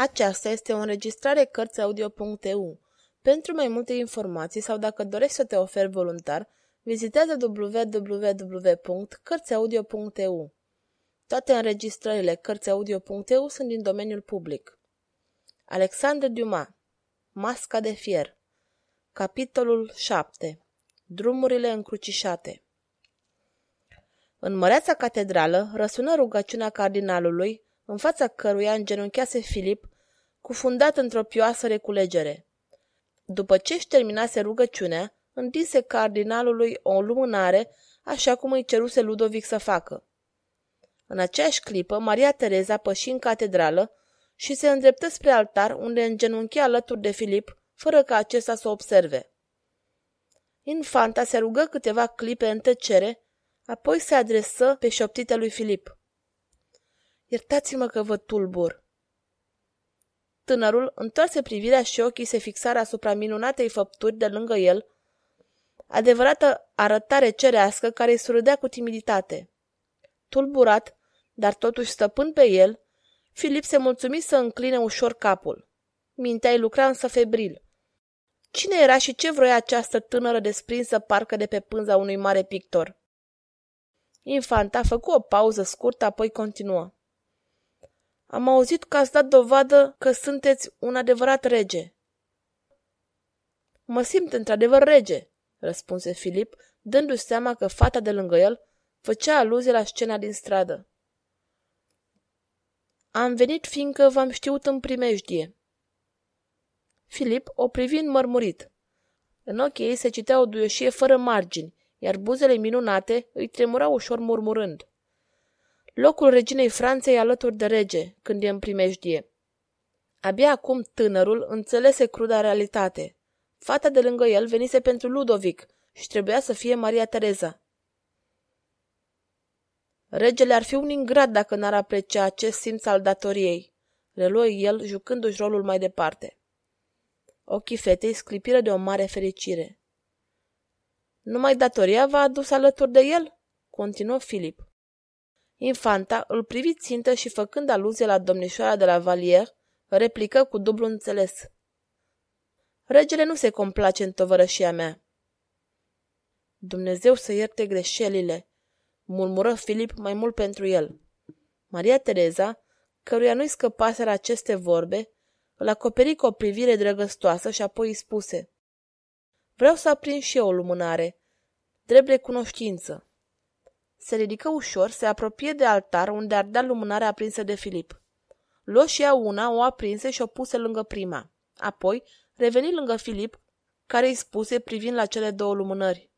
Aceasta este o înregistrare Cărțiaudio.eu. Pentru mai multe informații sau dacă dorești să te oferi voluntar, vizitează www.cărțiaudio.eu. Toate înregistrările Cărțiaudio.eu sunt din domeniul public. Alexandre Dumas Masca de fier Capitolul 7 Drumurile încrucișate În măreața catedrală răsună rugăciunea cardinalului, în fața căruia îngenunchease Filip, cufundat într-o pioasă reculegere. După ce își terminase rugăciunea, întinse cardinalului o lumânare, așa cum îi ceruse Ludovic să facă. În aceeași clipă, Maria Tereza păși în catedrală și se îndreptă spre altar, unde îngenunchea alături de Filip, fără ca acesta să observe. Infanta se rugă câteva clipe în tăcere, apoi se adresă pe șoptite lui Filip. Iertați-mă că vă tulbur. Tânărul întoarse privirea și ochii se fixară asupra minunatei făpturi de lângă el, adevărată arătare cerească care îi surâdea cu timiditate. Tulburat, dar totuși stăpân pe el, Filip se mulțumi să încline ușor capul. Mintea îi lucra însă febril. Cine era și ce vroia această tânără desprinsă parcă de pe pânza unui mare pictor? Infanta făcu o pauză scurtă, apoi continuă. Am auzit că ați dat dovadă că sunteți un adevărat rege. Mă simt într-adevăr rege, răspunse Filip, dându-și seama că fata de lângă el făcea aluzie la scena din stradă. Am venit fiindcă v-am știut în primejdie. Filip o privi înmărmurit. În ochii ei se citea o duioșie fără margini, iar buzele minunate îi tremurau ușor murmurând. Locul reginei Franței alături de rege, când e în primejdie. Abia acum tânărul înțelese cruda realitate. Fata de lângă el venise pentru Ludovic și trebuia să fie Maria Tereza. Regele ar fi un ingrat dacă n-ar aprecia acest simț al datoriei, reluă el, jucându-și rolul mai departe. Ochii fetei sclipiră de o mare fericire. Numai datoria v-a adus alături de el? continuă Filip. Infanta îl privi țintă și făcând aluzie la domnișoara de la Valier, replică cu dublu înțeles. Regele nu se complace în tovărășia mea. Dumnezeu să ierte greșelile, murmură Filip mai mult pentru el. Maria Tereza, căruia nu-i scăpaseră aceste vorbe, îl acoperi cu o privire drăgăstoasă și apoi îi spuse Vreau să aprind și eu o lumânare, drept recunoștință. Se ridică ușor, se apropie de altar unde ardea lumânarea aprinsă de Filip. Luă și ea una, o aprinse și o puse lângă prima. Apoi reveni lângă Filip, care îi spuse privind la cele două lumânări.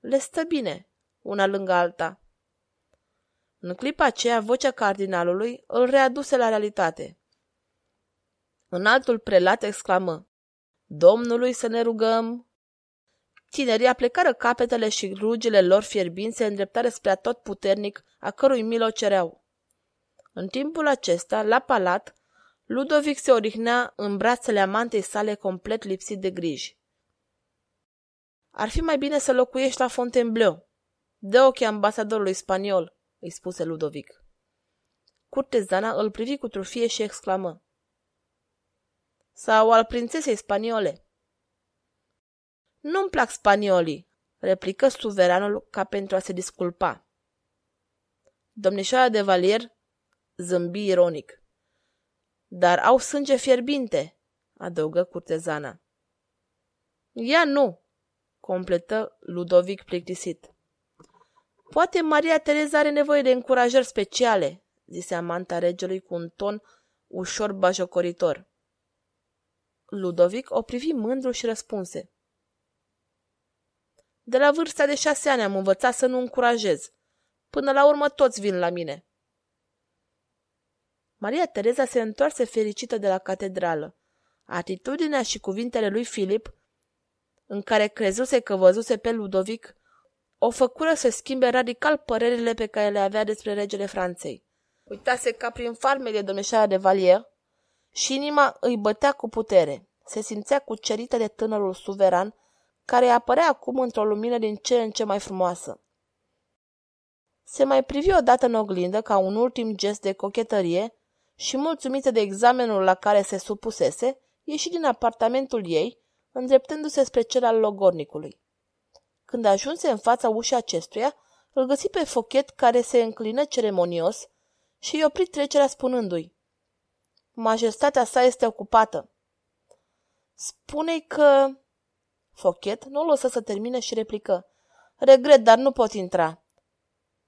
Le stă bine, una lângă alta. În clipa aceea, vocea cardinalului îl readuse la realitate. În altul prelat exclamă, Domnului să ne rugăm! Tinerii aplecară capetele și rugile lor fierbinți se îndreptară spre tot puternic, a cărui mil o cereau. În timpul acesta, la palat, Ludovic se odihnea în brațele amantei sale complet lipsit de griji. Ar fi mai bine să locuiești la Fontainebleau. Dă ochii ambasadorului spaniol, îi spuse Ludovic. Curtezana îl privi cu trufie și exclamă. Sau al prințesei spaniole. Nu-mi plac spaniolii, replică suveranul ca pentru a se disculpa. Domnișoara de Valier zâmbi ironic. Dar au sânge fierbinte, adăugă curtezana. Ea nu, completă Ludovic plictisit. Poate Maria Tereza are nevoie de încurajări speciale, zise amanta regelui cu un ton ușor bajocoritor. Ludovic o privi mândru și răspunse. De la vârsta de șase ani am învățat să nu încurajez. Până la urmă toți vin la mine. Maria Tereza se întoarse fericită de la catedrală. Atitudinea și cuvintele lui Filip, în care crezuse că văzuse pe Ludovic, o făcură să schimbe radical părerile pe care le avea despre regele Franței. Uitase ca prin farmele domnișoara de Valier și inima îi bătea cu putere. Se simțea cucerită de tânărul suveran care apărea acum într-o lumină din ce în ce mai frumoasă. Se mai privi odată în oglindă ca un ultim gest de cochetărie și, mulțumită de examenul la care se supusese, ieși din apartamentul ei, îndreptându-se spre cel al logornicului. Când ajunse în fața ușii acestuia, îl găsi pe Fochet care se înclină ceremonios și i opri trecerea spunându-i Majestatea sa este ocupată. Spune-i că... Fochet nu o lăsă să termine și replică. Regret, dar nu pot intra.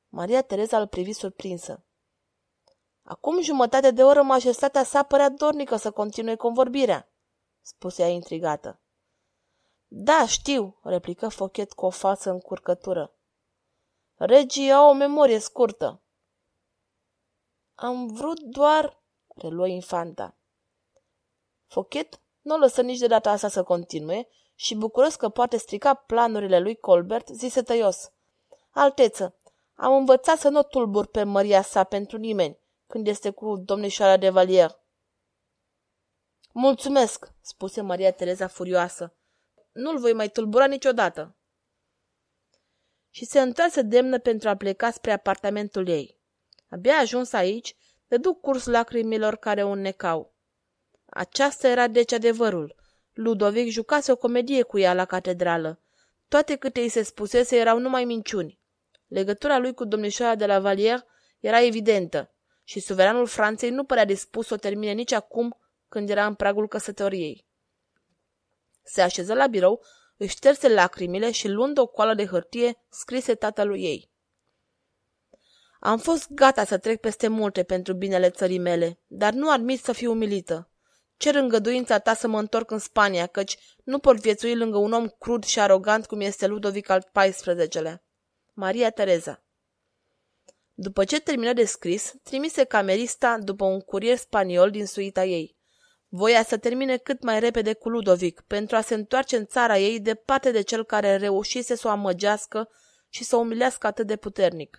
Maria Tereza îl privi surprinsă. Acum jumătate de oră majestatea sa părea dornică să continue convorbirea, spuse ea intrigată. Da, știu, replică Fochet cu o față încurcătură. Regii au o memorie scurtă. Am vrut doar, reluă infanta. Fochet nu o lăsă nici de data asta să continue și bucuros că poate strica planurile lui Colbert, zise tăios. Alteță, am învățat să nu tulbur pe măria sa pentru nimeni când este cu domnișoara de Valier. Mulțumesc, spuse Maria Tereza furioasă. Nu-l voi mai tulbura niciodată. Și se întoarse demnă pentru a pleca spre apartamentul ei. Abia ajuns aici, duc curs lacrimilor care o necau. Aceasta era deci adevărul. Ludovic jucase o comedie cu ea la catedrală. Toate câte îi se spusese erau numai minciuni. Legătura lui cu domnișoara de la Valier era evidentă și suveranul Franței nu părea dispus să o termine nici acum când era în pragul căsătoriei. Se așeză la birou, își șterse lacrimile și luând o coală de hârtie, scrise tatălui ei. Am fost gata să trec peste multe pentru binele țării mele, dar nu admit să fiu umilită. Cer îngăduința ta să mă întorc în Spania, căci nu pot viețui lângă un om crud și arogant cum este Ludovic al XIV-lea. Maria Tereza După ce termină de scris, trimise camerista după un curier spaniol din suita ei. Voia să termine cât mai repede cu Ludovic, pentru a se întoarce în țara ei departe de cel care reușise să o amăgească și să o umilească atât de puternic.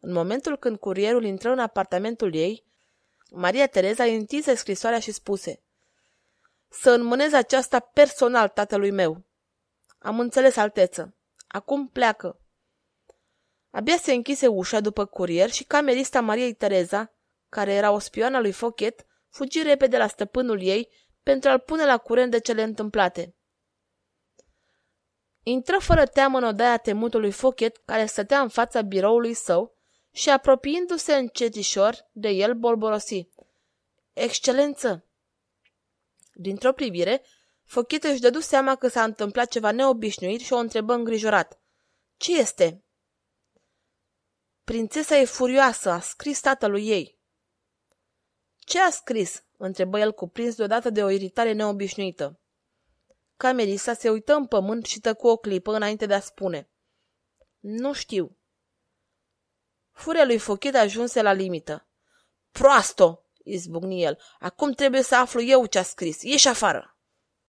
În momentul când curierul intră în apartamentul ei, Maria Tereza întinse scrisoarea și spuse Să înmânez aceasta personal tatălui meu. Am înțeles, alteță. Acum pleacă. Abia se închise ușa după curier și camerista Mariei Tereza, care era o spioană lui Fochet, fugi repede la stăpânul ei pentru a-l pune la curent de cele întâmplate. Intră fără teamă în odaia temutului Fochet, care stătea în fața biroului său, și apropiindu-se încetișor de el bolborosi. Excelență! Dintr-o privire, Fochet își dădu seama că s-a întâmplat ceva neobișnuit și o întrebă îngrijorat. Ce este?" Prințesa e furioasă, a scris tatălui ei. Ce a scris? întrebă el cuprins deodată de o iritare neobișnuită. Camerisa se uită în pământ și tăcu o clipă înainte de a spune. Nu știu. Furia lui Fochit ajunse la limită. Proasto! izbucni el. Acum trebuie să aflu eu ce a scris. Ieși afară!